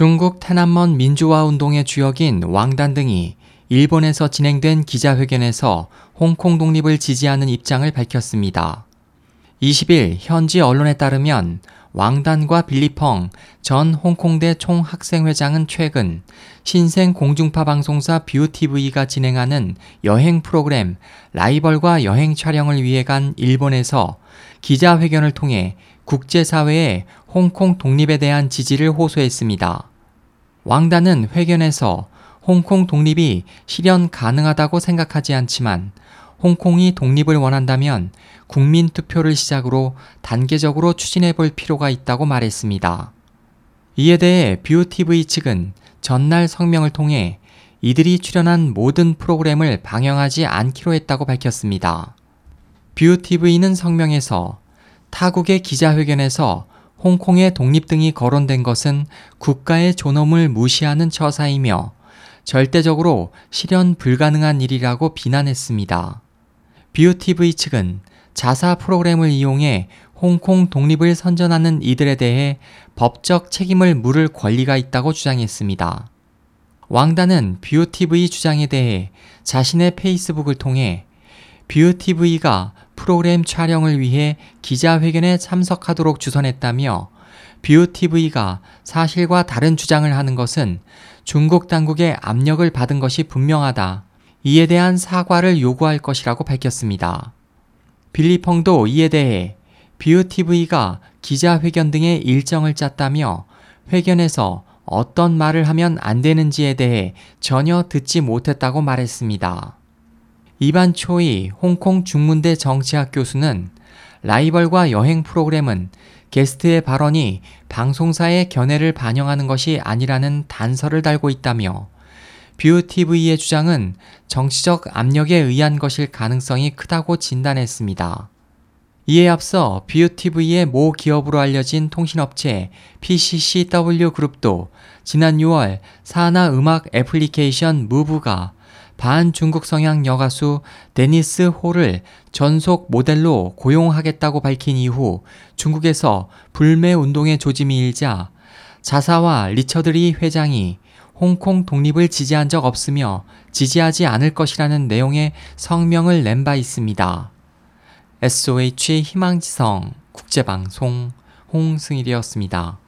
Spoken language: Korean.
중국 테난먼 민주화 운동의 주역인 왕단 등이 일본에서 진행된 기자회견에서 홍콩 독립을 지지하는 입장을 밝혔습니다. 20일 현지 언론에 따르면 왕단과 빌리펑 전 홍콩대 총학생회장은 최근 신생 공중파 방송사 뷰티브이가 진행하는 여행 프로그램 라이벌과 여행 촬영을 위해 간 일본에서 기자회견을 통해 국제사회에 홍콩 독립에 대한 지지를 호소했습니다. 왕단은 회견에서 홍콩 독립이 실현 가능하다고 생각하지 않지만 홍콩이 독립을 원한다면 국민 투표를 시작으로 단계적으로 추진해 볼 필요가 있다고 말했습니다. 이에 대해 뷰티브이 측은 전날 성명을 통해 이들이 출연한 모든 프로그램을 방영하지 않기로 했다고 밝혔습니다. 뷰티브이는 성명에서 타국의 기자회견에서 홍콩의 독립 등이 거론된 것은 국가의 존엄을 무시하는 처사이며 절대적으로 실현 불가능한 일이라고 비난했습니다. 뷰티브이 측은 자사 프로그램을 이용해 홍콩 독립을 선전하는 이들에 대해 법적 책임을 물을 권리가 있다고 주장했습니다. 왕단은 뷰티브이 주장에 대해 자신의 페이스북을 통해 뷰티브이가 프로그램 촬영을 위해 기자회견에 참석하도록 주선했다며 뷰티브이가 사실과 다른 주장을 하는 것은 중국 당국의 압력을 받은 것이 분명하다. 이에 대한 사과를 요구할 것이라고 밝혔습니다. 빌리펑도 이에 대해 뷰티브이가 기자회견 등의 일정을 짰다며 회견에서 어떤 말을 하면 안 되는지에 대해 전혀 듣지 못했다고 말했습니다. 이반 초이 홍콩 중문대 정치학 교수는 라이벌과 여행 프로그램은 게스트의 발언이 방송사의 견해를 반영하는 것이 아니라는 단서를 달고 있다며 뷰티브이의 주장은 정치적 압력에 의한 것일 가능성이 크다고 진단했습니다. 이에 앞서 뷰티브이의 모 기업으로 알려진 통신업체 PCCW 그룹도 지난 6월 사나 음악 애플리케이션 무브가 반중국 성향 여가수 데니스 호를 전속 모델로 고용하겠다고 밝힌 이후 중국에서 불매 운동의 조짐이 일자 자사와 리처드리 회장이 홍콩 독립을 지지한 적 없으며 지지하지 않을 것이라는 내용의 성명을 낸 바 있습니다. SOH 희망지성 국제방송 홍승일이었습니다.